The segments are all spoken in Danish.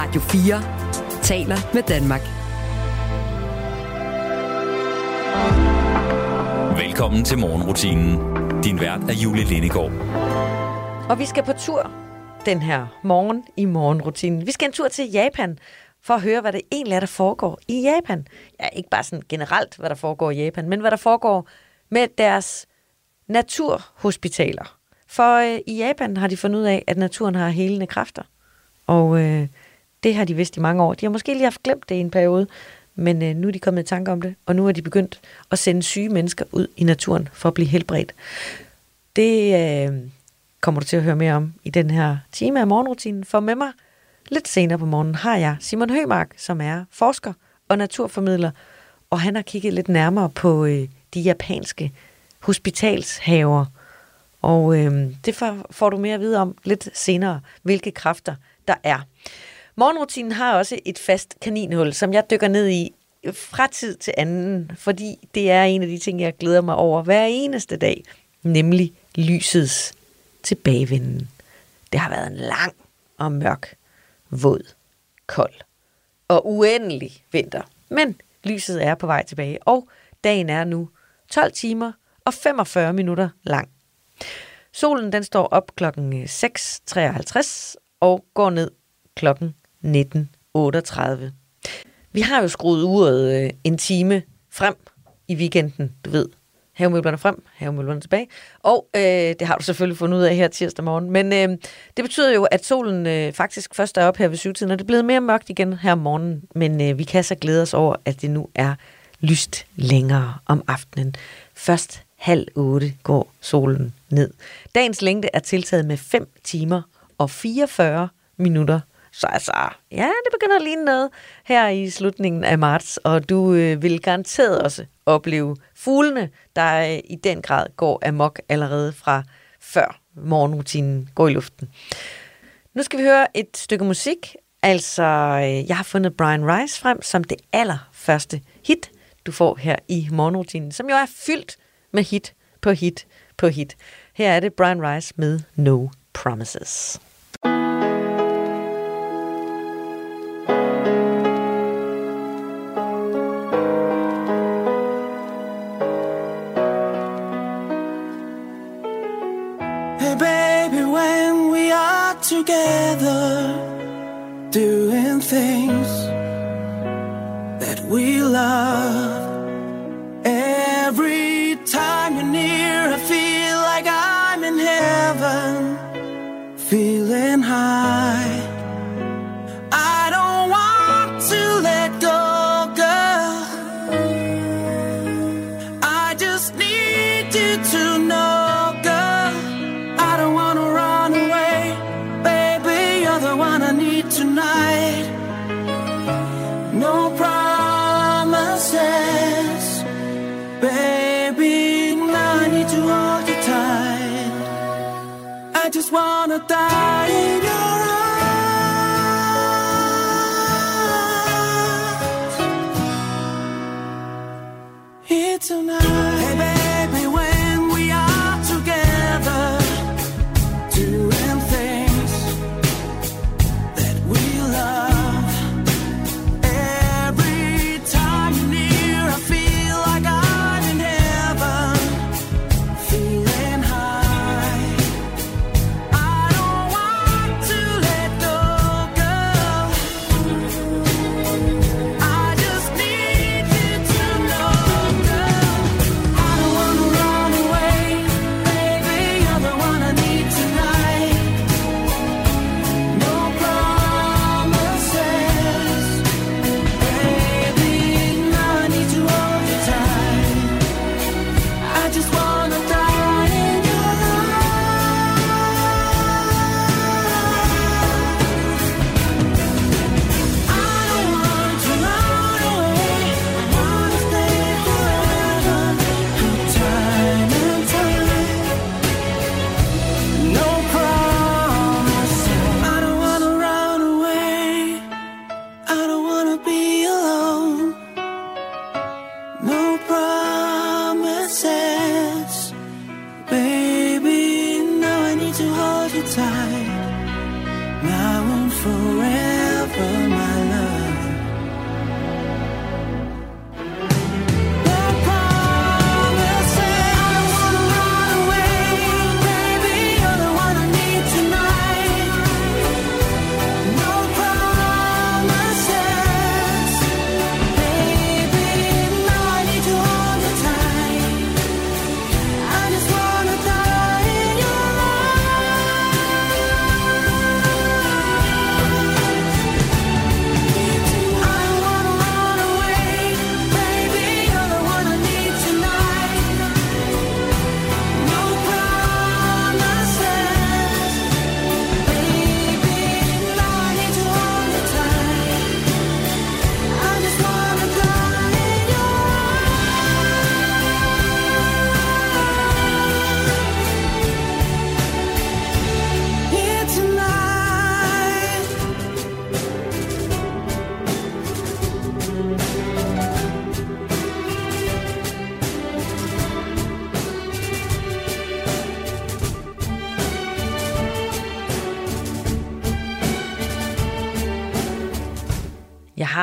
Radio 4 taler med Danmark. Velkommen til morgenrutinen. Din vært er Julie Lindegård. Og vi skal på tur den her morgen i morgenrutinen. Vi skal en tur til Japan for at høre, hvad det egentlig er, der foregår i Japan. Ja, ikke bare sådan generelt, hvad der foregår i Japan, men hvad der foregår med deres naturhospitaler. For øh, i Japan har de fundet ud af, at naturen har helende kræfter. Og øh, det har de vidst i mange år. De har måske lige haft glemt det i en periode, men øh, nu er de kommet i tanke om det, og nu er de begyndt at sende syge mennesker ud i naturen for at blive helbredt. Det øh, kommer du til at høre mere om i den her time af morgenrutinen. For med mig lidt senere på morgenen har jeg Simon Hømark, som er forsker og naturformidler, og han har kigget lidt nærmere på øh, de japanske hospitalshaver. Og øh, det får, får du mere at vide om lidt senere, hvilke kræfter der er. Morgenrutinen har også et fast kaninhul, som jeg dykker ned i fra tid til anden, fordi det er en af de ting, jeg glæder mig over hver eneste dag, nemlig lysets tilbagevenden. Det har været en lang og mørk, våd, kold og uendelig vinter. Men lyset er på vej tilbage, og dagen er nu 12 timer og 45 minutter lang. Solen den står op klokken 6.53 og går ned klokken 19.38. Vi har jo skruet uret øh, en time frem i weekenden, du ved. Havemøblerne frem, havemøblerne tilbage. Og øh, det har du selvfølgelig fundet ud af her tirsdag morgen. Men øh, det betyder jo, at solen øh, faktisk først er op her ved syvtiden, og det er blevet mere mørkt igen her om morgenen. Men øh, vi kan så glæde os over, at det nu er lyst længere om aftenen. Først halv otte går solen ned. Dagens længde er tiltaget med 5 timer og 44 minutter så altså, ja, det begynder at ligne noget her i slutningen af marts, og du øh, vil garanteret også opleve fuglene, der øh, i den grad går amok allerede fra før morgenrutinen går i luften. Nu skal vi høre et stykke musik. Altså, øh, jeg har fundet Brian Rice frem som det allerførste hit, du får her i morgenrutinen, som jo er fyldt med hit på hit på hit. Her er det Brian Rice med No Promises. together. Do I just wanna die. in your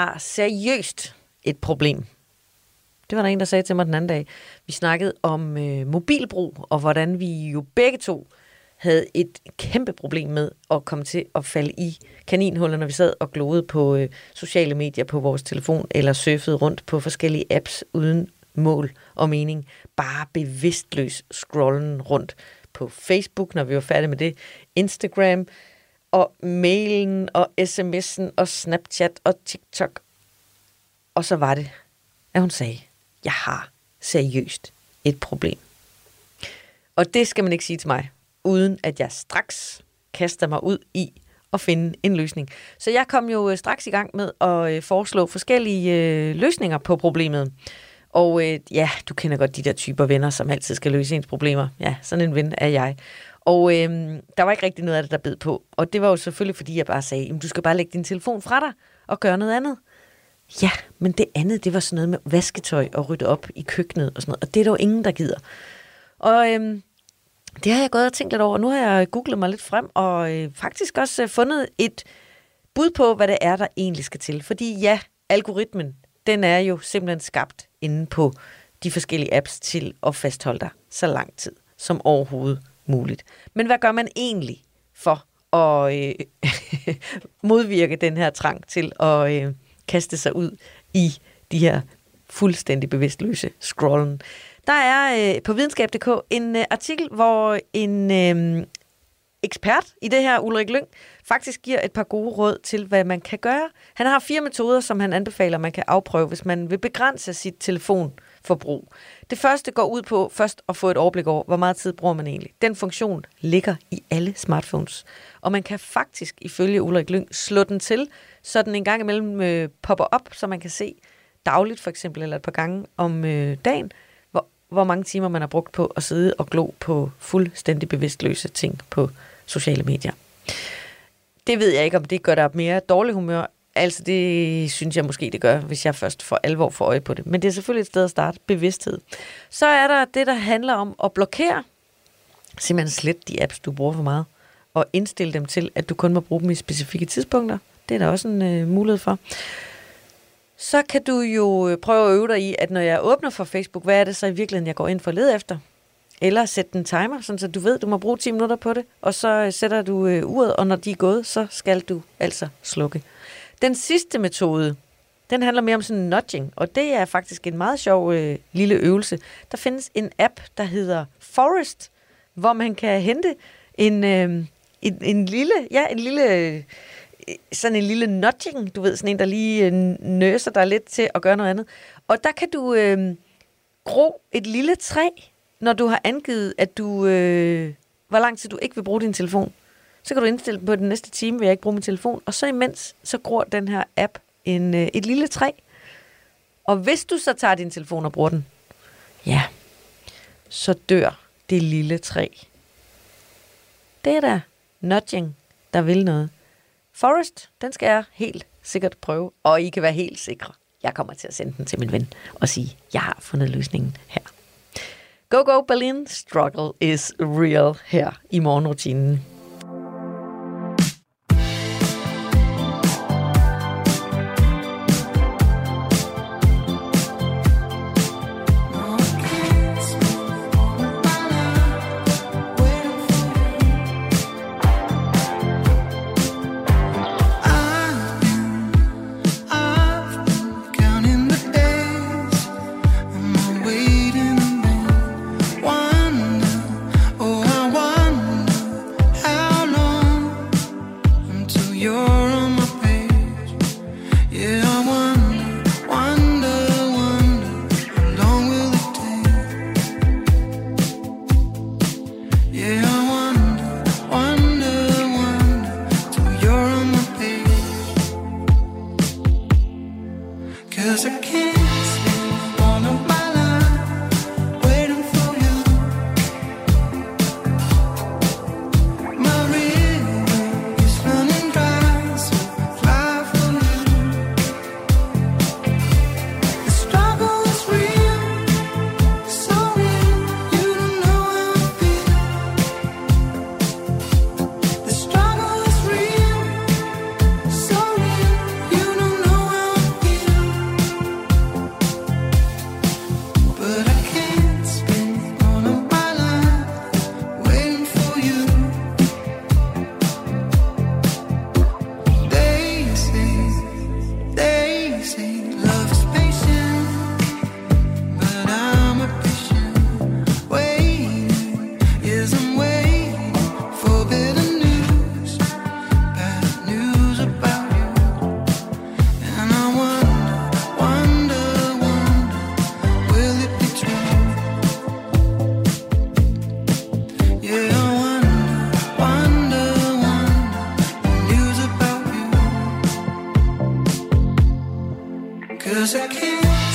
har seriøst et problem. Det var der en, der sagde til mig den anden dag. Vi snakkede om øh, mobilbrug, og hvordan vi jo begge to havde et kæmpe problem med at komme til at falde i kaninhuller, når vi sad og gloede på øh, sociale medier på vores telefon, eller surfede rundt på forskellige apps uden mål og mening. Bare bevidstløs scrollen rundt på Facebook, når vi var færdige med det, Instagram, og mailen, og sms'en, og Snapchat, og TikTok. Og så var det, at hun sagde, jeg har seriøst et problem. Og det skal man ikke sige til mig, uden at jeg straks kaster mig ud i at finde en løsning. Så jeg kom jo øh, straks i gang med at øh, foreslå forskellige øh, løsninger på problemet. Og øh, ja, du kender godt de der typer venner, som altid skal løse ens problemer. Ja, sådan en ven er jeg. Og øh, der var ikke rigtig noget af det, der bed på. Og det var jo selvfølgelig, fordi jeg bare sagde, du skal bare lægge din telefon fra dig og gøre noget andet. Ja, men det andet, det var sådan noget med vasketøj og rydde op i køkkenet og sådan noget. Og det er der jo ingen, der gider. Og øhm, det har jeg gået og tænkt lidt over. Nu har jeg googlet mig lidt frem, og øh, faktisk også øh, fundet et bud på, hvad det er, der egentlig skal til. Fordi ja, algoritmen, den er jo simpelthen skabt inde på de forskellige apps til at fastholde dig så lang tid som overhovedet muligt. Men hvad gør man egentlig for at øh, modvirke den her trang til at øh, kaste sig ud i de her fuldstændig bevidstløse scrollen? Der er øh, på videnskab.dk en øh, artikel, hvor en øh, ekspert i det her, Ulrik Lyng, faktisk giver et par gode råd til, hvad man kan gøre. Han har fire metoder, som han anbefaler, man kan afprøve, hvis man vil begrænse sit telefon forbrug. Det første går ud på først at få et overblik over, hvor meget tid bruger man egentlig. Den funktion ligger i alle smartphones. Og man kan faktisk, ifølge Ulrik Lyng, slå den til, så den en gang imellem øh, popper op, så man kan se dagligt for eksempel, eller et par gange om øh, dagen, hvor, hvor mange timer man har brugt på at sidde og glo på fuldstændig bevidstløse ting på sociale medier. Det ved jeg ikke, om det gør dig mere dårlig humør. Altså, det synes jeg måske, det gør, hvis jeg først får alvor for øje på det. Men det er selvfølgelig et sted at starte. Bevidsthed. Så er der det, der handler om at blokere. Simpelthen slet de apps, du bruger for meget. Og indstille dem til, at du kun må bruge dem i specifikke tidspunkter. Det er der også en øh, mulighed for. Så kan du jo øh, prøve at øve dig i, at når jeg åbner for Facebook, hvad er det så i virkeligheden, jeg går ind for at lede efter? Eller sæt en timer, sådan så du ved, du må bruge 10 minutter på det, og så øh, sætter du øh, uret, og når de er gået, så skal du altså slukke. Den sidste metode, den handler mere om sådan nudging, og det er faktisk en meget sjov øh, lille øvelse. Der findes en app, der hedder Forest, hvor man kan hente en, øh, en, en lille, ja, en lille, øh, sådan en lille nudging, du ved, sådan en, der lige øh, nøser dig lidt til at gøre noget andet. Og der kan du øh, gro et lille træ, når du har angivet, at du, øh, hvor lang tid du ikke vil bruge din telefon. Så kan du indstille på, den næste time vil jeg ikke bruge min telefon. Og så imens, så gror den her app en, øh, et lille træ. Og hvis du så tager din telefon og bruger den, ja, så dør det lille træ. Det er da nudging, der vil noget. Forest, den skal jeg helt sikkert prøve, og I kan være helt sikre. Jeg kommer til at sende den til min ven og sige, jeg har fundet løsningen her. Go Go Berlin, struggle is real her i morgenrutinen. Cause I can't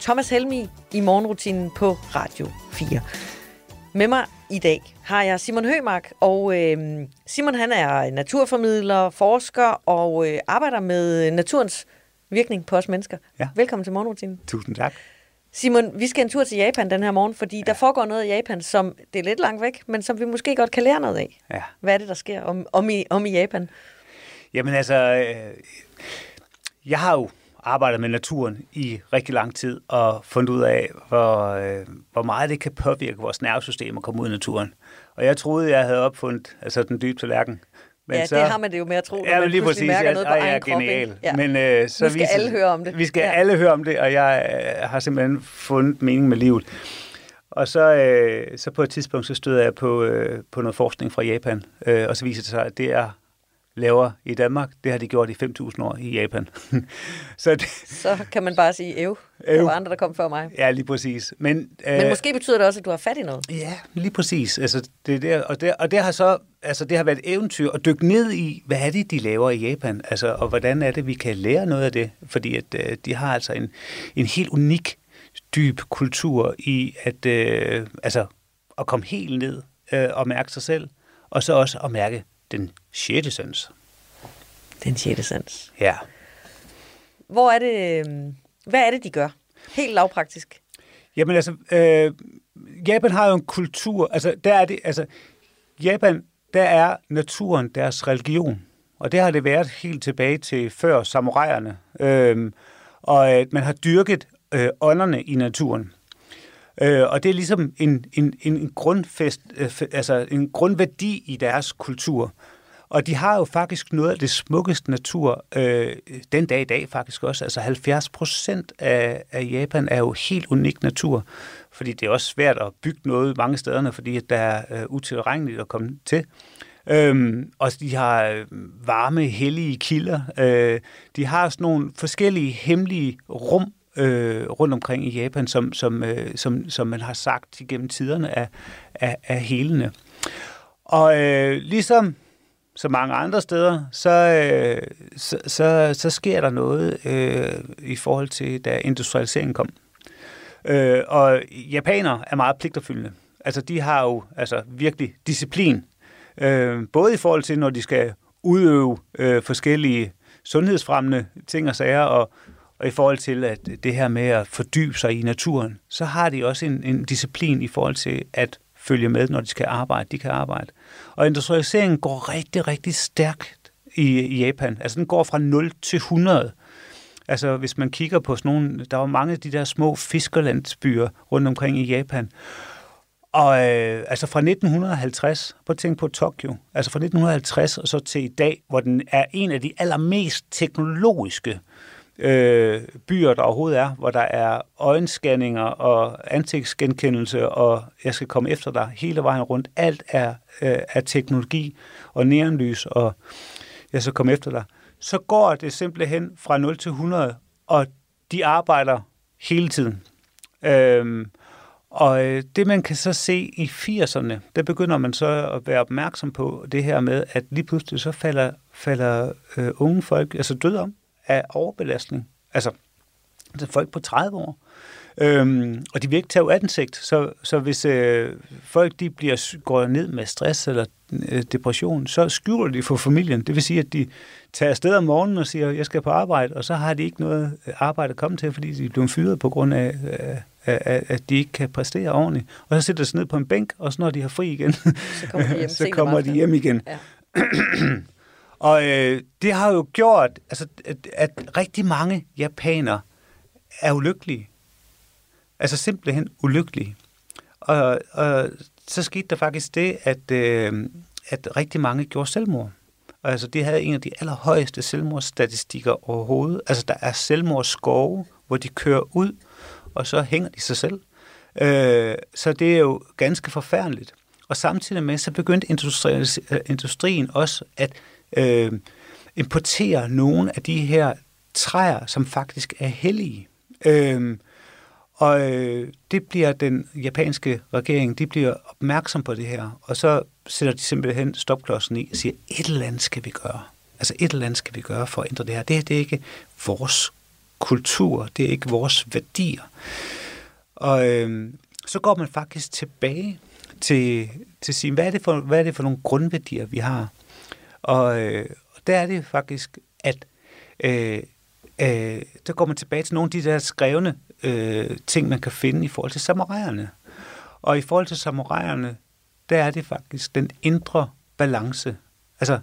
Thomas Helmi i morgenrutinen på Radio 4. Med mig i dag har jeg Simon Hømark, og øh, Simon han er naturformidler, forsker og øh, arbejder med naturens virkning på os mennesker. Ja. Velkommen til morgenrutinen. Tusind tak. Simon, vi skal en tur til Japan den her morgen, fordi ja. der foregår noget i Japan, som det er lidt langt væk, men som vi måske godt kan lære noget af. Ja. Hvad er det, der sker om, om, i, om i Japan? Jamen altså, øh, jeg har jo arbejdet med naturen i rigtig lang tid og fundet ud af, hvor, øh, hvor meget det kan påvirke vores nervesystem at komme ud i naturen. Og jeg troede, jeg havde opfundet altså den dybe tallerken. Men ja, så, det har man det jo med at tro, når ja, man lige præcis, mærker ja, noget på er egen genial. Ja. Men, øh, så Vi skal viser- alle høre om det. Vi skal Ja. ja. alle høre om det, og jeg øh, har simpelthen fundet mening med livet. Og så, øh, så på et tidspunkt, så støder jeg på, øh, på noget forskning fra Japan, øh, og så viser det sig, at det er lavere i Danmark. Det har de gjort i 5.000 år i Japan. så det, Så kan man bare sige, ev. Der Øv. var andre, der kom før mig. ja, lige præcis. Men, øh, Men måske betyder det også, at du har fat i noget. Ja, lige præcis. Altså, det er der, og, det, og det har så altså, det har været et eventyr at dykke ned i, hvad er det, de laver i Japan, altså, og hvordan er det, vi kan lære noget af det, fordi at, øh, de har altså en, en helt unik, dyb kultur i at, øh, altså, at komme helt ned øh, og mærke sig selv, og så også at mærke den sjette sans. Den sjette sans. Ja. Hvor er det, øhm, hvad er det, de gør? Helt lavpraktisk. Jamen altså, øh, Japan har jo en kultur, altså der er det, altså Japan, der er naturen deres religion, og det har det været helt tilbage til før samuraierne, øh, og at man har dyrket øh, ånderne i naturen. Øh, og det er ligesom en, en, en, grundfest, øh, altså en grundværdi i deres kultur. Og de har jo faktisk noget af det smukkeste natur, øh, den dag i dag faktisk også. Altså 70 procent af, af Japan er jo helt unik natur, fordi det er også svært at bygge noget mange steder, fordi at der er øh, utilregneligt at komme til. Øhm, og de har øh, varme, hellige kilder. Øh, de har sådan nogle forskellige hemmelige rum øh, rundt omkring i Japan, som, som, øh, som, som man har sagt igennem tiderne er, er, er helende. Og øh, ligesom så mange andre steder, så, øh, så, så, så sker der noget øh, i forhold til, da industrialiseringen kom. Øh, og japanere er meget pligtopfyldende. Altså, de har jo altså, virkelig disciplin. Øh, både i forhold til, når de skal udøve øh, forskellige sundhedsfremmende ting og sager, og, og i forhold til at det her med at fordybe sig i naturen, så har de også en, en disciplin i forhold til at følge med, når de skal arbejde. De kan arbejde. Og industrialiseringen går rigtig, rigtig stærkt i, Japan. Altså den går fra 0 til 100. Altså hvis man kigger på sådan nogle, der var mange af de der små fiskerlandsbyer rundt omkring i Japan. Og øh, altså fra 1950, prøv at tænke på Tokyo, altså fra 1950 og så til i dag, hvor den er en af de allermest teknologiske øh, byer, der overhovedet er, hvor der er øjenscanninger og ansigtsgenkendelse, og jeg skal komme efter dig hele vejen rundt. Alt er, øh, er teknologi og neonlys, og jeg skal komme efter dig. Så går det simpelthen fra 0 til 100, og de arbejder hele tiden. Øhm, og øh, det man kan så se i 80'erne, der begynder man så at være opmærksom på det her med, at lige pludselig så falder, falder øh, unge folk altså døde om af overbelastning. Altså, det er folk på 30 år. Øhm, og de vil ikke tage uansigt, så, så hvis øh, folk de bliver, går ned med stress eller øh, depression, så skjuler de for familien. Det vil sige, at de tager afsted om morgenen og siger, jeg skal på arbejde, og så har de ikke noget arbejde at komme til, fordi de er blevet fyret på grund af, øh, af, at de ikke kan præstere ordentligt. Og så sætter de sig ned på en bænk, og så når de har fri igen, Så kommer de hjem så kommer de hjem igen. Ja. Og øh, det har jo gjort, altså, at, at rigtig mange japanere er ulykkelige. Altså simpelthen ulykkelige. Og, og så skete der faktisk det, at, øh, at rigtig mange gjorde selvmord. Og altså, det havde en af de allerhøjeste selvmordsstatistikker overhovedet. Altså, der er selvmordsskove, hvor de kører ud, og så hænger de sig selv. Øh, så det er jo ganske forfærdeligt. Og samtidig med, så begyndte øh, industrien også at øh, importere nogle af de her træer, som faktisk er hellige. Øh, og øh, det bliver den japanske regering, de bliver opmærksom på det her, og så sætter de simpelthen stopklodsen i og siger, et eller andet skal vi gøre. Altså et eller andet skal vi gøre for at ændre det her. Det her det er ikke vores kultur, det er ikke vores værdier. Og øh, så går man faktisk tilbage til, til sin, hvad er, det for, hvad er det for nogle grundværdier, vi har? Og, øh, der er det faktisk, at øh, øh, der går man tilbage til nogle af de der skrevne øh, ting, man kan finde i forhold til samuraierne. Og i forhold til samuraierne, der er det faktisk den indre balance, altså,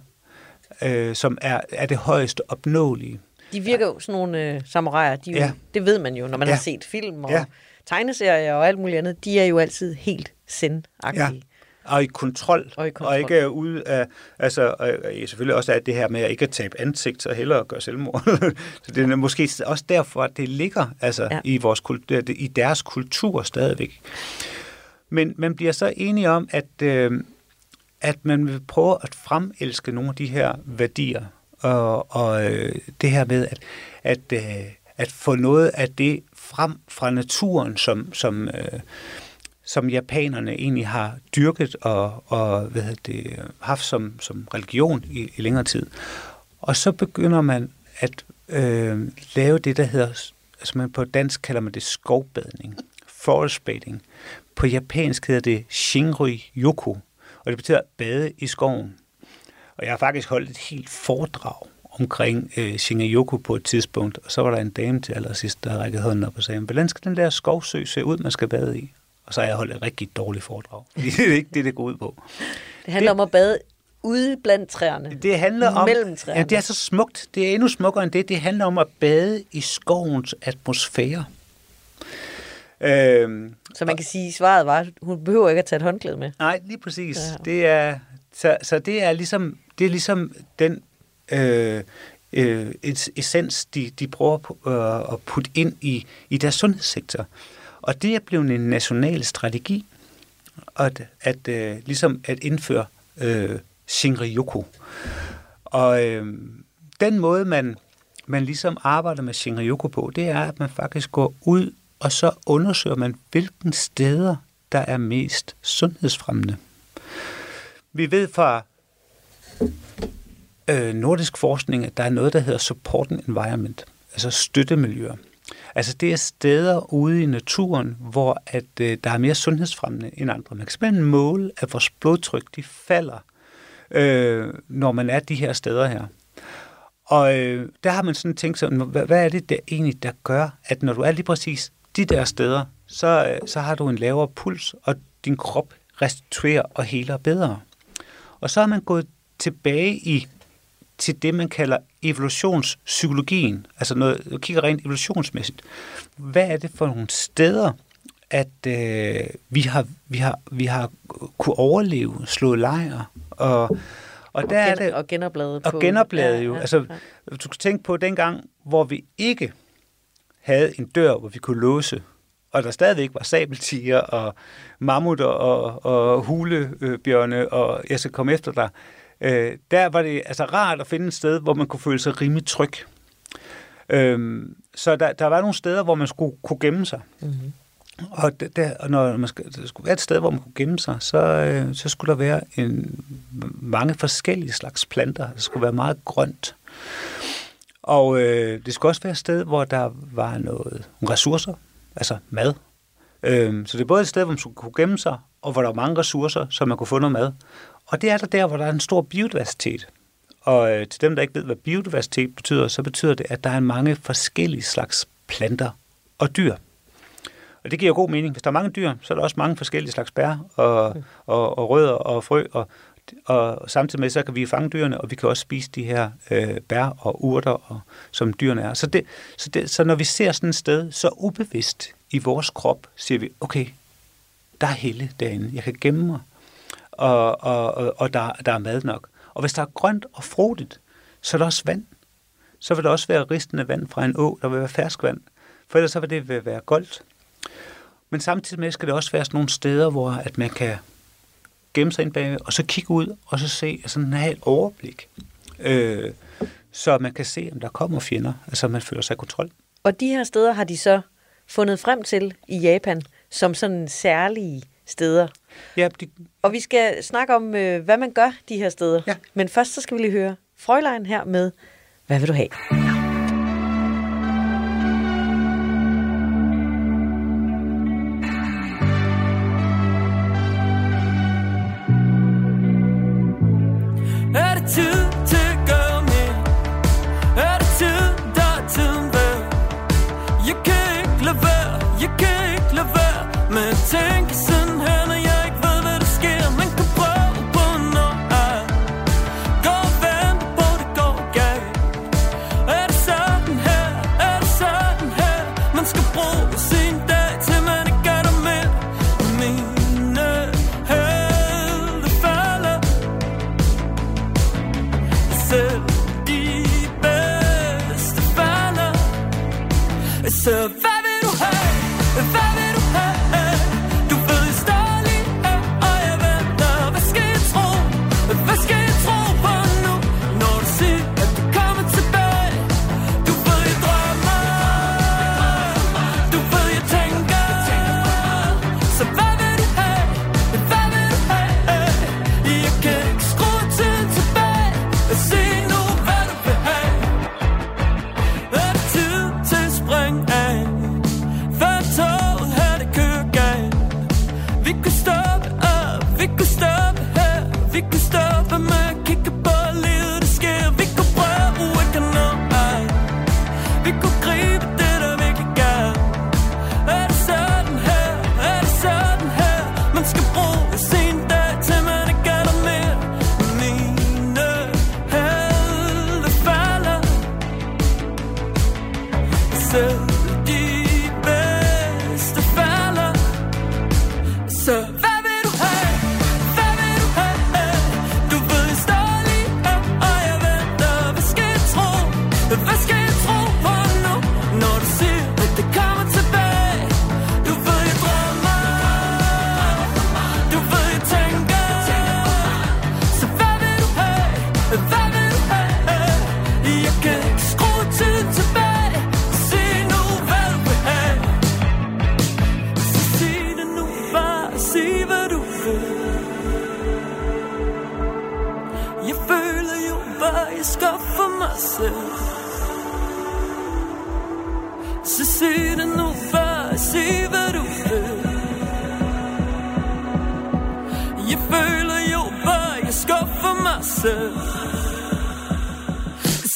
øh, som er, er det højeste opnåelige. De virker jo sådan nogle øh, samuraier, de jo, Ja. det ved man jo, når man Ja. har set film og Ja. tegneserier og alt muligt andet. De er jo altid helt zen-agtige. Og i kontrol, Og i kontrol. og ikke ude af, altså, og, selvfølgelig også af det her med at ikke at tabe ansigt, så hellere at gøre selvmord. så det er måske også derfor, at det ligger altså, Ja. i, vores, i deres kultur stadigvæk. Men man bliver så enige om, at, øh, at man vil prøve at fremelske nogle af de her værdier, og, og øh, det her med at, at, øh, at få noget af det frem fra naturen, som, som, øh, som japanerne egentlig har dyrket og, og hvad hedder det, haft som, som religion i, i længere tid. Og så begynder man at øh, lave det, der hedder, altså man på dansk kalder man det skovbadning, forest bathing. På japansk hedder det shinrui yoku, og det betyder bade i skoven. Og jeg har faktisk holdt et helt foredrag omkring øh, Shingayoku på et tidspunkt, og så var der en dame til allersidst, der rækkede hånden op og sagde, hvordan skal den der skovsø se ud, man skal bade i? Og så har jeg holdt et rigtig dårligt foredrag, det er ikke det, det går ud på. Det handler Det- om at bade ude blandt træerne. Det handler om... Mellem træerne. Ja, det er så smukt. Det er endnu smukkere end det. Det handler om at bade i skovens atmosfære. Øhm, Så man kan sige, at svaret var, at hun behøver ikke at tage et håndklæde med. Nej, lige præcis. Ja. Det er, så, så det er ligesom, det er ligesom den øh, øh, es- essens, de, de prøver på, øh, at putte ind i, i deres sundhedssektor. Og det er blevet en national strategi, at, at øh, ligesom at indføre øh, Shinryoku. Og øh, den måde, man, man ligesom arbejder med Shinryoku på, det er, at man faktisk går ud, og så undersøger man, hvilken steder, der er mest sundhedsfremmende. Vi ved fra øh, nordisk forskning, at der er noget, der hedder supporting environment, altså støttemiljøer. Altså det er steder ude i naturen, hvor at, øh, der er mere sundhedsfremmende end andre. Man kan simpelthen måle, at vores blodtryk de falder, øh, når man er de her steder her. Og øh, der har man sådan tænkt sig, hvad, hvad er det der egentlig, der gør, at når du er lige præcis de der steder, så, øh, så har du en lavere puls, og din krop restituerer og heler bedre. Og så er man gået tilbage i til det, man kalder evolutionspsykologien, altså noget, du kigger rent evolutionsmæssigt. Hvad er det for nogle steder, at øh, vi, har, vi, har, vi har kunne overleve, slået lejr, og, og der er det, og genoplade på. og genoplade jo. Altså, du skal tænke på den hvor vi ikke havde en dør, hvor vi kunne låse, og der stadigvæk var sabeltiger og mammutter og, og hulebjørne, og jeg skal komme efter dig. Øh, der var det altså rart at finde et sted, hvor man kunne føle sig rimelig tryg. Øhm, så der, der var nogle steder, hvor man skulle kunne gemme sig. Mm-hmm. Og, der- der, og når man skal, der skulle være et sted, hvor man kunne gemme sig, så, øh, så skulle der være en, mange forskellige slags planter. Det skulle være meget grønt. Og øh, det skulle også være et sted, hvor der var noget ressourcer, altså mad. Øhm, så det er både et sted, hvor man skulle kunne gemme sig, og hvor der var mange ressourcer, så man kunne få noget mad. Og det er der der, hvor der er en stor biodiversitet. Og øh, til dem, der ikke ved, hvad biodiversitet betyder, så betyder det, at der er mange forskellige slags planter og dyr. Og det giver god mening. Hvis der er mange dyr, så er der også mange forskellige slags bær og, og, og rødder og frø. Og, og samtidig med, så kan vi fange dyrene, og vi kan også spise de her øh, bær og urter, og, som dyrene er. Så, det, så, det, så når vi ser sådan et sted, så ubevidst i vores krop, siger vi, okay, der er helle derinde. Jeg kan gemme mig, og, og, og, og der, der er mad nok. Og hvis der er grønt og frodigt, så er der også vand. Så vil der også være ristende vand fra en å, der vil være ferskvand. For ellers så vil det være goldt. Men samtidig med skal det også være sådan nogle steder, hvor at man kan gemme sig ind bag, og så kigge ud, og så se, altså have et overblik. Øh, så man kan se, om der kommer fjender, altså man føler sig i kontrol. Og de her steder har de så fundet frem til i Japan som sådan særlige steder. Ja, de, Og vi skal snakke om, øh, hvad man gør de her steder. Ja. Men først så skal vi lige høre Frølein her med, hvad vil du have?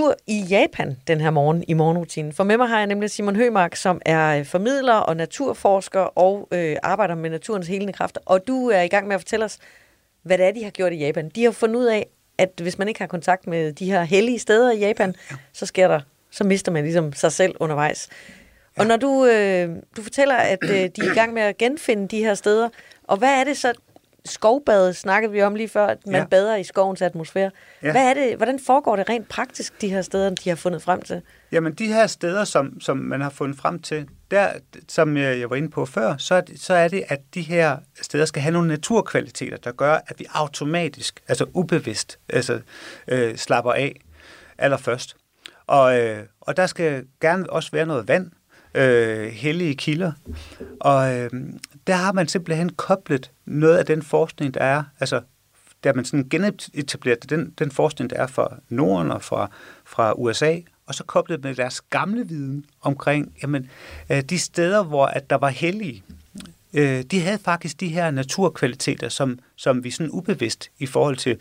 tur i Japan den her morgen i morgenrutinen. For med mig har jeg nemlig Simon Hømark, som er øh, formidler og naturforsker og øh, arbejder med naturens helende kræfter. Og du er i gang med at fortælle os, hvad det er, de har gjort i Japan. De har fundet ud af, at hvis man ikke har kontakt med de her hellige steder i Japan, så sker der, så mister man ligesom sig selv undervejs. Og når du, øh, du fortæller, at øh, de er i gang med at genfinde de her steder, og hvad er det så, skovbad snakkede vi om lige før, at man ja. Bader i skovens atmosfære. Ja. Hvad er det, hvordan foregår det rent praktisk, de her steder, de har fundet frem til? Jamen, de her steder, som, som man har fundet frem til, der, som jeg jeg var inde på før, så er, det, så er det, at de her steder skal have nogle naturkvaliteter, der gør, at vi automatisk, altså ubevidst, altså, øh, slapper af allerførst. Og, øh, og der skal gerne også være noget vand, øh, hellige kilder. Og øh, der har man simpelthen koblet noget af den forskning, der er, altså der man sådan genetableret den, den forskning, der er fra Norden og fra, fra USA, og så koblet med deres gamle viden omkring jamen, øh, de steder, hvor at der var hellige. Øh, de havde faktisk de her naturkvaliteter, som, som vi sådan ubevidst i forhold til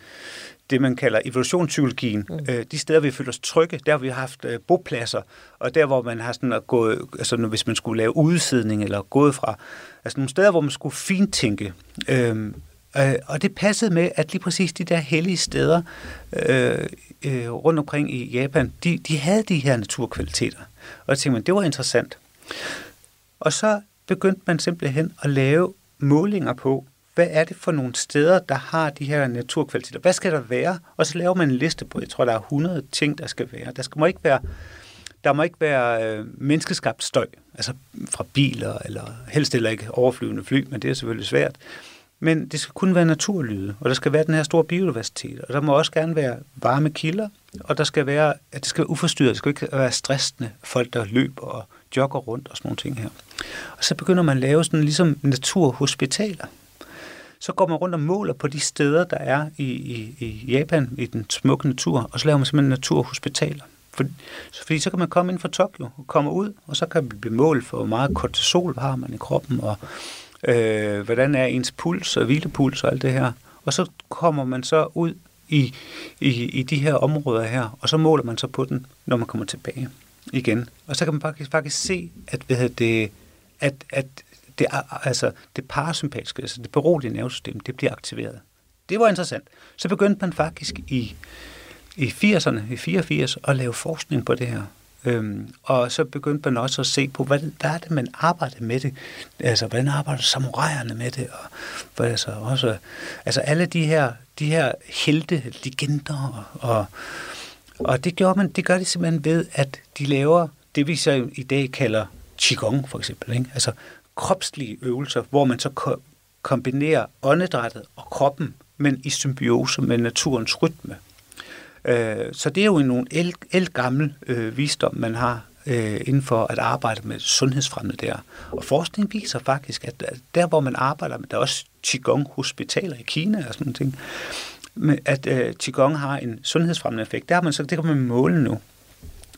det, man kalder evolutionspsykologien. Mm. Øh, de steder, vi føler os trygge, der har vi haft øh, bopladser, og der, hvor man har sådan at gå, altså hvis man skulle lave udsidning eller gået fra, altså nogle steder, hvor man skulle fintænke. Øh, øh, og det passede med, at lige præcis de der hellige steder øh, øh, rundt omkring i Japan, de, de havde de her naturkvaliteter. Og så tænkte man, det var interessant. Og så begyndte man simpelthen at lave målinger på, hvad er det for nogle steder, der har de her naturkvaliteter? Hvad skal der være? Og så laver man en liste på, jeg tror, der er 100 ting, der skal være. Der skal må ikke være, der må ikke være øh, menneskeskabt støj, altså fra biler, eller helst heller ikke overflyvende fly, men det er selvfølgelig svært. Men det skal kun være naturlyde, og der skal være den her store biodiversitet, og der må også gerne være varme kilder, og der skal være, at det skal være uforstyrret, det skal ikke være stressende folk, der løber og jogger rundt og sådan nogle ting her. Og så begynder man at lave sådan ligesom naturhospitaler. Så går man rundt og måler på de steder, der er i, i, i Japan, i den smukke natur, og så laver man simpelthen naturhospitaler. For, fordi så kan man komme ind fra Tokyo og komme ud, og så kan man blive målt for, hvor meget kortisol har man i kroppen, og øh, hvordan er ens puls og hvilepuls og alt det her. Og så kommer man så ud i, i, i de her områder her, og så måler man så på den, når man kommer tilbage igen. Og så kan man faktisk, faktisk se, at hvad det, at, at det, altså, det parasympatiske, altså det berolige nervesystem, det bliver aktiveret. Det var interessant. Så begyndte man faktisk i, i 80'erne, i 84, at lave forskning på det her. Øhm, og så begyndte man også at se på, hvad, hvad er det, man arbejder med det? Altså, hvordan arbejder samuraierne med det? Og, for, altså, også, altså alle de her, de her helte, legender, og, og, og det, gjorde man, det gør de simpelthen ved, at de laver det, vi så i dag kalder Qigong, for eksempel. Ikke? Altså kropslige øvelser, hvor man så ko- kombinerer åndedrættet og kroppen, men i symbiose med naturens rytme. Øh, Så det er jo en nogle el, øh, visdom, man har øh, inden for at arbejde med sundhedsfremme der. Og forskning viser faktisk, at der hvor man arbejder med, der er også Qigong-hospitaler i Kina og sådan noget, men at øh, Qigong har en sundhedsfremmende effekt. Der har man så, det kan man måle nu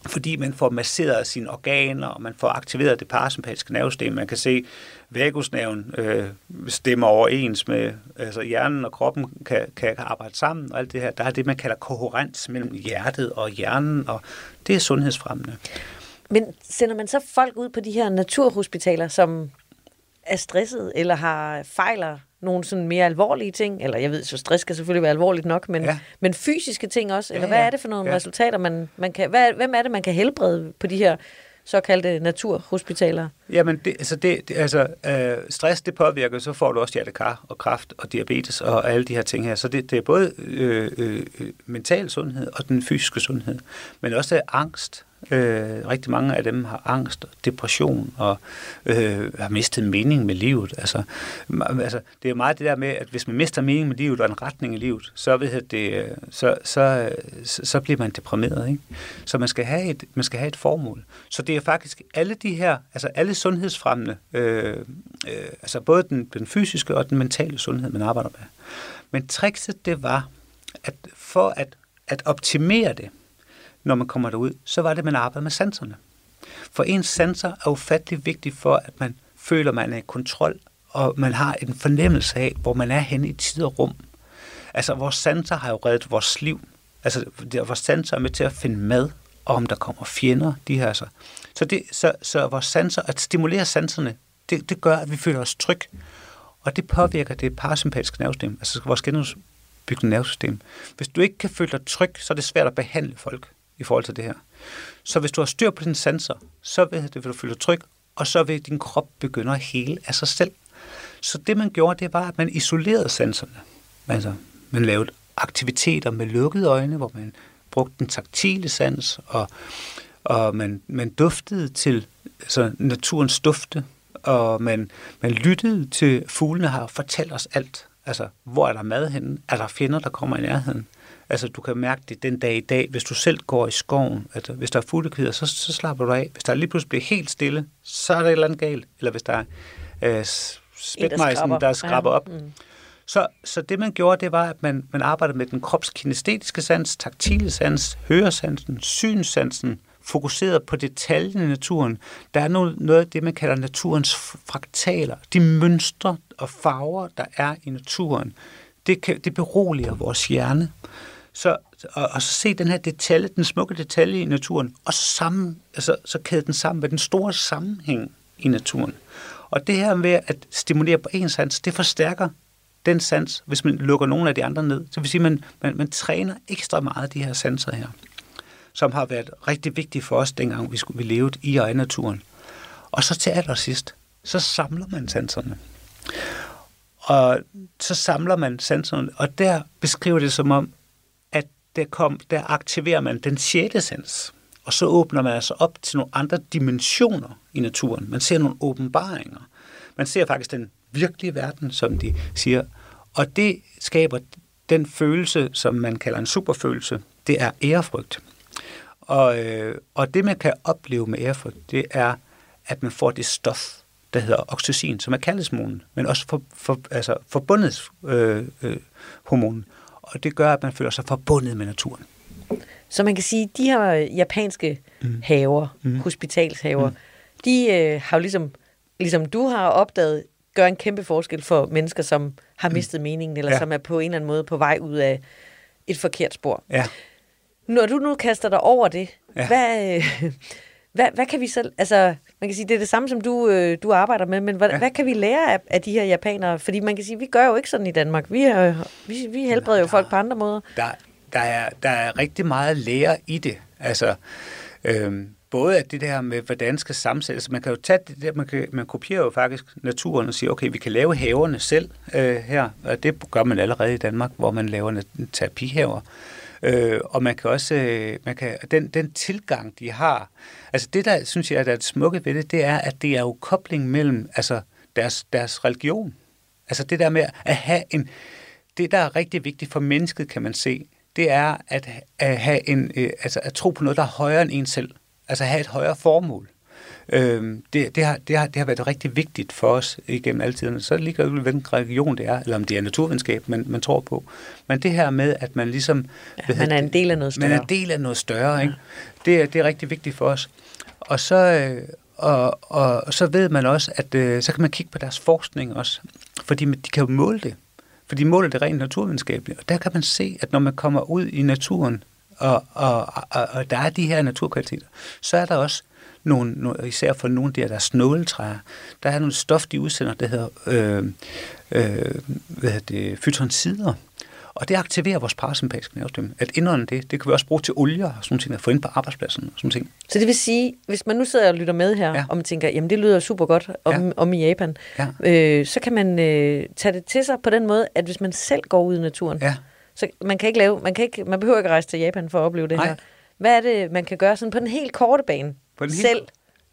fordi man får masseret sine organer, og man får aktiveret det parasympatiske nervesystem. Man kan se, vagusnerven øh, stemmer overens med, altså hjernen og kroppen kan, kan arbejde sammen, og alt det her. Der er det, man kalder kohærens mellem hjertet og hjernen, og det er sundhedsfremmende. Men sender man så folk ud på de her naturhospitaler, som er stresset, eller har fejler nogle sådan mere alvorlige ting? Eller jeg ved, så stress skal selvfølgelig være alvorligt nok, men, ja. Men fysiske ting også? Eller Ja, hvad ja. er det for nogle ja. Ja. resultater, man, man kan... Hvad, hvem er det, man kan helbrede på de her såkaldte naturhospitaler? Jamen, det, altså, det, det, altså øh, stress, det påvirker, så får du også hjertekar og kræft og diabetes og alle de her ting her. Så det, det er både øh, øh, øh, mental sundhed og den fysiske sundhed, men også angst. Øh, rigtig mange af dem har angst og depression og øh, har mistet mening med livet. Altså, altså, det er meget det der med, at hvis man mister mening med livet og en retning i livet, så, ved det, øh, så, så, så, så bliver man deprimeret. Ikke? Så man skal, have et, man skal have et formål. Så det er faktisk alle de her, altså alle sundhedsfremmende, øh, øh, altså både den, den fysiske og den mentale sundhed, man arbejder med. Men trickset det var, at for at, at optimere det, når man kommer derud, så var det, at man arbejdede med sanserne. For ens sanser er ufattelig vigtigt for, at man føler, man er i kontrol, og man har en fornemmelse af, hvor man er henne i tid og rum. Altså, vores sanser har jo reddet vores liv. Altså, det- vores sanser er med til at finde mad, og om der kommer fjender, de her altså. Så, det, så, så vores sanser, at stimulere sanserne, det, det gør, at vi føler os tryg. Og det påvirker det parasympatiske nervesystem, altså vores genudbyggende nervesystem. Hvis du ikke kan føle dig tryg, så er det svært at behandle folk i forhold til det her. Så hvis du har styr på dine sanser, så vil, det, vil du føle dig tryg, og så vil din krop begynde at hele af sig selv. Så det man gjorde, det var, at man isolerede sanserne. Altså, man lavede aktiviteter med lukkede øjne, hvor man brugte den taktile sans, og, og man, man duftede til altså, naturens dufte, og man, man lyttede til, fuglene har fortalt os alt. Altså, hvor er der mad henne? Er der fjender, der kommer i nærheden? Altså, du kan mærke det den dag i dag, hvis du selv går i skoven. Altså, hvis der er fuglekvider, så, så slapper du af. Hvis der lige pludselig bliver helt stille, så er der et eller andet galt. Eller hvis der er øh, spætmejsen, der skraber op. Mm. Så, så det man gjorde, det var, at man, man arbejdede med den kropskinestetiske sans, taktile sans, høresansen, synssansen, fokuseret på detaljen i naturen. Der er noget, noget af det, man kalder naturens fraktaler. De mønstre og farver, der er i naturen, det, kan, det beroliger vores hjerne. Så, og, og så se den her detalje, den smukke detalje i naturen, og så, sammen, altså, så kæde den sammen med den store sammenhæng i naturen. Og det her med at stimulere på en sans, det forstærker den sans, hvis man lukker nogle af de andre ned. Så vil sige, at man, man, man træner ekstra meget de her sanser her, som har været rigtig vigtige for os, dengang vi skulle vi levede i og i naturen. Og så til allersidst, så samler man sanserne. Og så samler man sanserne, og der beskriver det som om, der, kom, der aktiverer man den sjette sans. Og så åbner man altså op til nogle andre dimensioner i naturen. Man ser nogle åbenbaringer. Man ser faktisk den virkelige verden, som de siger. Og det skaber den følelse, som man kalder en superfølelse. Det er ærefrygt. Og, øh, og det, man kan opleve med ærefrygt, det er, at man får det stof, der hedder oxytocin, som er kærlighedshormonen, men også for, for, altså forbundet øh, øh, hormonen. Og det gør, at man føler sig forbundet med naturen. Så man kan sige, at de her japanske mm. haver, mm. hospitalshaver, mm. de øh, har jo ligesom, ligesom du har opdaget, gør en kæmpe forskel for mennesker, som har mistet mm. meningen, eller ja. Som er på en eller anden måde på vej ud af et forkert spor. Ja. Når du nu kaster dig over det. Ja. hvad, øh, hvad, hvad kan vi så, altså, man kan sige, det er det samme, som du, øh, du arbejder med, men hvad, ja. Hvad kan vi lære af, af de her japanere? Fordi man kan sige, vi gør jo ikke sådan i Danmark. Vi, er, vi, vi helbreder jo folk på andre måder. der, der, er, der er rigtig meget at lære i det. Altså, øhm, både at det der med, hvordan skal sammensættes. Man kan jo tage det der, man, kan, man kopierer jo faktisk naturen og siger, okay, vi kan lave haverne selv øh, her, og det gør man allerede i Danmark, hvor man laver nat- terapihaver. Øh, Øh, og man kan også, øh, man kan, den, den tilgang, de har, altså det der, synes jeg, er det smukke ved det, det er, at det er jo kobling mellem altså deres, deres religion. Altså det der med at have en, det der er rigtig vigtigt for mennesket, kan man se, det er at, at have en, øh, altså at tro på noget, der er højere end en selv. Altså have et højere formål. Øhm, det, det, har, det, har, det har været rigtig vigtigt for os igennem alle tiderne. Så ligger jo hvilken religion det er, eller om det er naturvidenskab, man, man tror på. Men det her med, at man ligesom... Ja, man er en del af noget Man er større. en del af noget større, ikke? Det, er, det er rigtig vigtigt for os. Og så, øh, og, og, og så ved man også, at øh, så kan man kigge på deres forskning også, fordi man- de kan jo måle det. For de måler det rent naturvidenskabeligt. Og der kan man se, at når man kommer ud i naturen, og, og, og, og der er de her naturkvaliteter, så er der også nogle, nogle især for nogle af de her, der er snåletræer, der er nogle stof, de udsender, der hedder, øh, øh, hvad hedder det, fytonsider. Og det aktiverer vores parasympatiske nervesystem. At indånde det, det kan vi også bruge til olier og sådan ting, at få ind på arbejdspladsen og sådan ting. Så det vil sige, hvis man nu sidder og lytter med her, ja. Og man tænker, jamen det lyder super godt om. Ja. om i Japan, Ja. øh, så kan man øh, tage det til sig på den måde, at hvis man selv går ud i naturen, Ja. så man kan ikke lave, man, kan ikke, man behøver ikke rejse til Japan for at opleve det Nej. her. Hvad er det, man kan gøre sådan på den helt korte bane? På den selv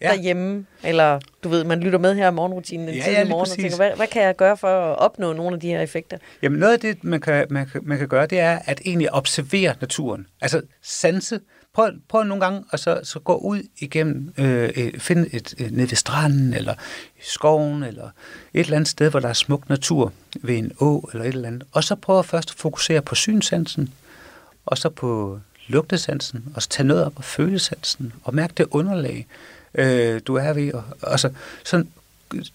Ja. derhjemme, eller du ved, man lytter med her om morgenrutinen en Ja, tidlig ja, morgen, og præcis. tænker, hvad, hvad kan jeg gøre for at opnå nogle af de her effekter? Jamen noget af det, man kan, man, kan, man kan gøre, det er at egentlig observere naturen. Altså sanse. Prøv, prøv nogle gange at så, så gå ud igennem, øh, øh, finde et, øh, ned ved stranden, eller i skoven, eller et eller andet sted, hvor der er smuk natur, ved en å, eller et eller andet. Og så prøv først at fokusere på synsansen, og så på lugtesansen, og så tage noget op på følesansen, og mærke det underlag, øh, du er ved. Og, altså, sådan,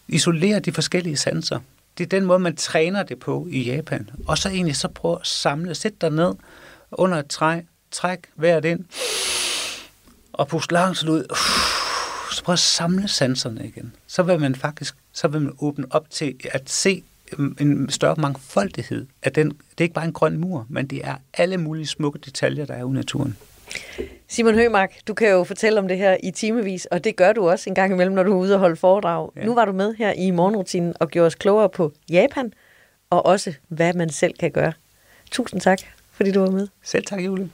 isolere de forskellige sanser. Det er den måde, man træner det på i Japan. Og så egentlig så prøv at samle, sæt dig ned under et træ, træk vejret ind, og pust langsomt ud. Så prøv at samle sanserne igen. Så vil man faktisk så vil man åbne op til at se en større mangfoldighed. At den, det er ikke bare en grøn mur, men det er alle mulige smukke detaljer, der er i naturen. Simon Hømark, du kan jo fortælle om det her i timevis, og det gør du også en gang imellem, når du er ude og holde foredrag. Ja. Nu var du med her i morgenrutinen og gjorde os klogere på Japan, og også hvad man selv kan gøre. Tusind tak, fordi du var med. Selv tak, Julie.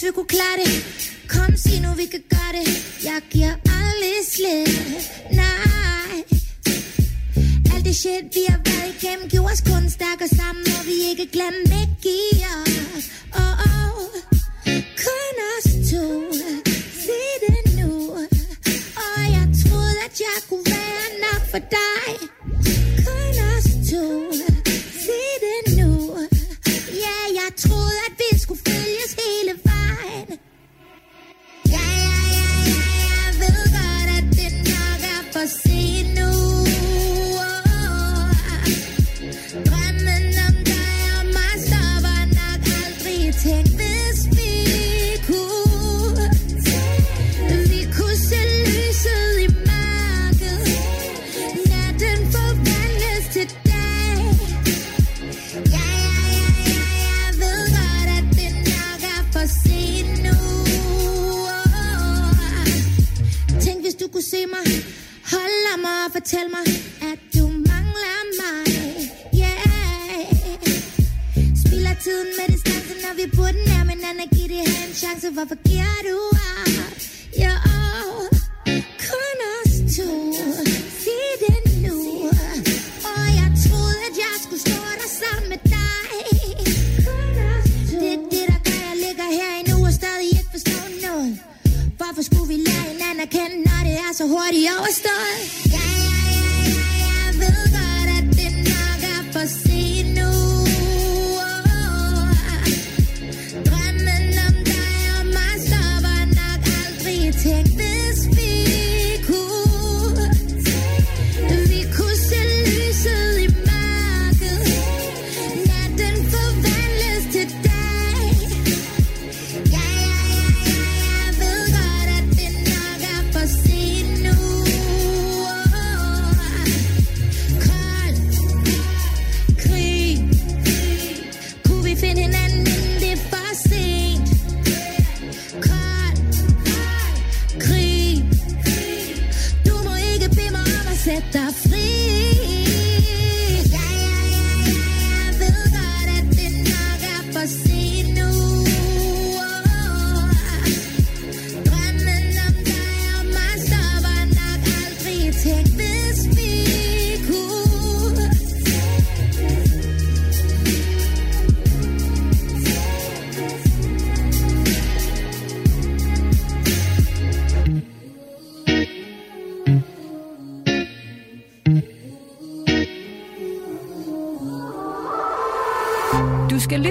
Hvis vi kunne klare det. Kom sig nu vi kan gøre det. Jeg giver aldrig slip. Nej. Alt det shit vi har været igennem Gjorde os kun stærkere sammen Og vi ikke glemme væk i os. Oh, oh. Kun os to. Se det nu. Og jeg troede at jeg kunne være nok for dig. Kun os to. Se det nu. Ja, jeg troede, at vi skulle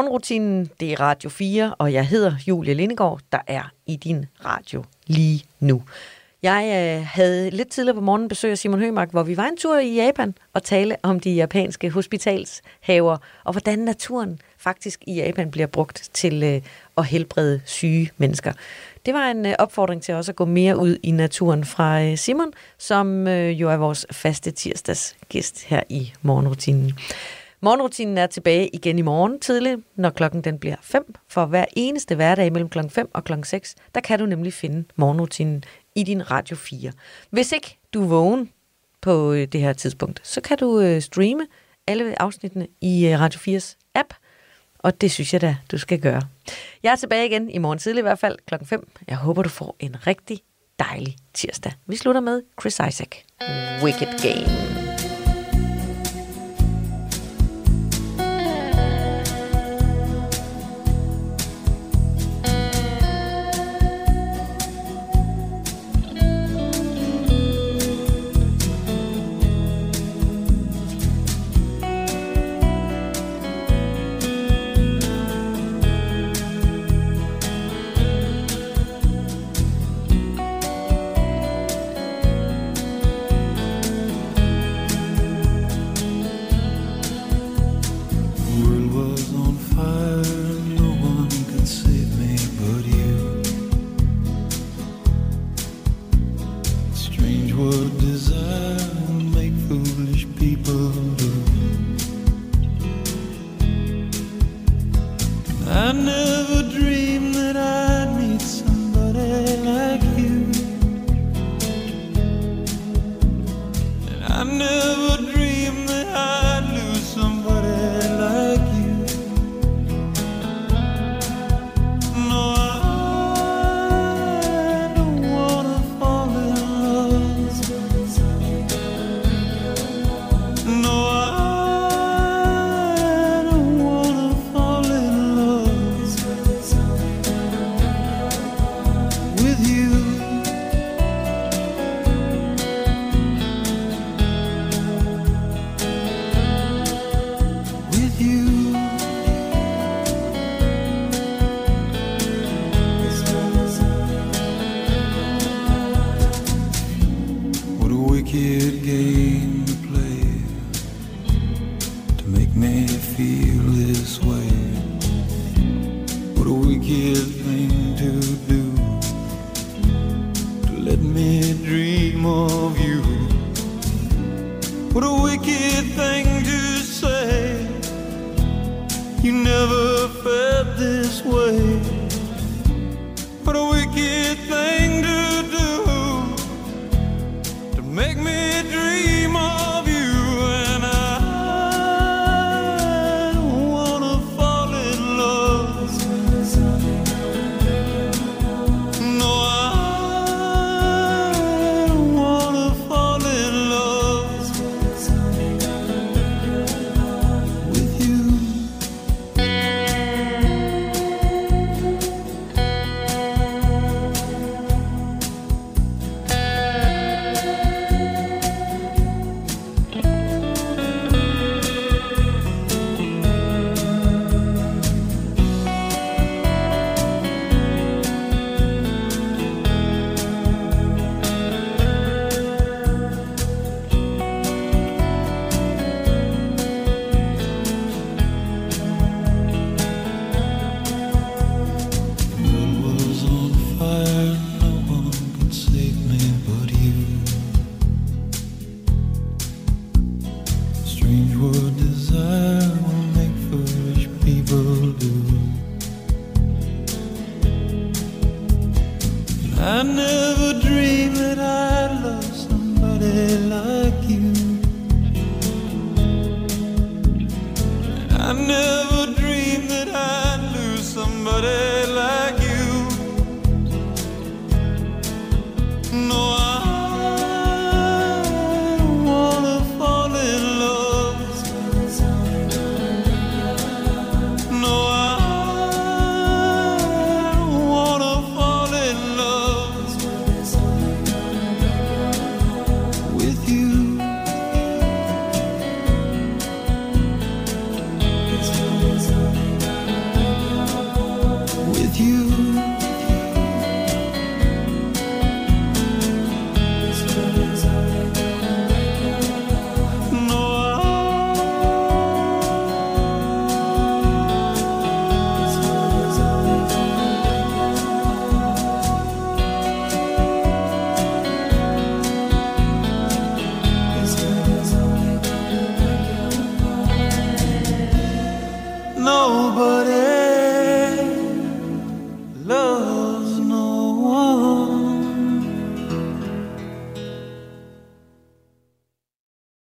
Morgenrutinen, det er Radio 4, og jeg hedder Julie Lindegård, der er i din radio lige nu. Jeg øh, havde lidt tidligere på morgenen besøg af Simon Hømark, hvor vi var en tur i Japan og tale om de japanske hospitalshaver, og hvordan naturen faktisk i Japan bliver brugt til øh, at helbrede syge mennesker. Det var en øh, opfordring til også at gå mere ud i naturen fra øh, Simon, som øh, jo er vores faste tirsdagsgæst her i morgenrutinen. Morgenrutinen er tilbage igen i morgen tidlig, når klokken den bliver 5. For hver eneste hverdag mellem klokken 5 og klokken 6, der kan du nemlig finde morgenrutinen i din Radio 4. Hvis ikke du er vågen på øh, det her tidspunkt, så kan du øh, streame alle afsnittene i øh, Radio 4's app, og det synes jeg da, du skal gøre. Jeg er tilbage igen i morgen tidlig i hvert fald klokken 5. Jeg håber, du får en rigtig dejlig tirsdag. Vi slutter med Chris Isaac. Wicked Game.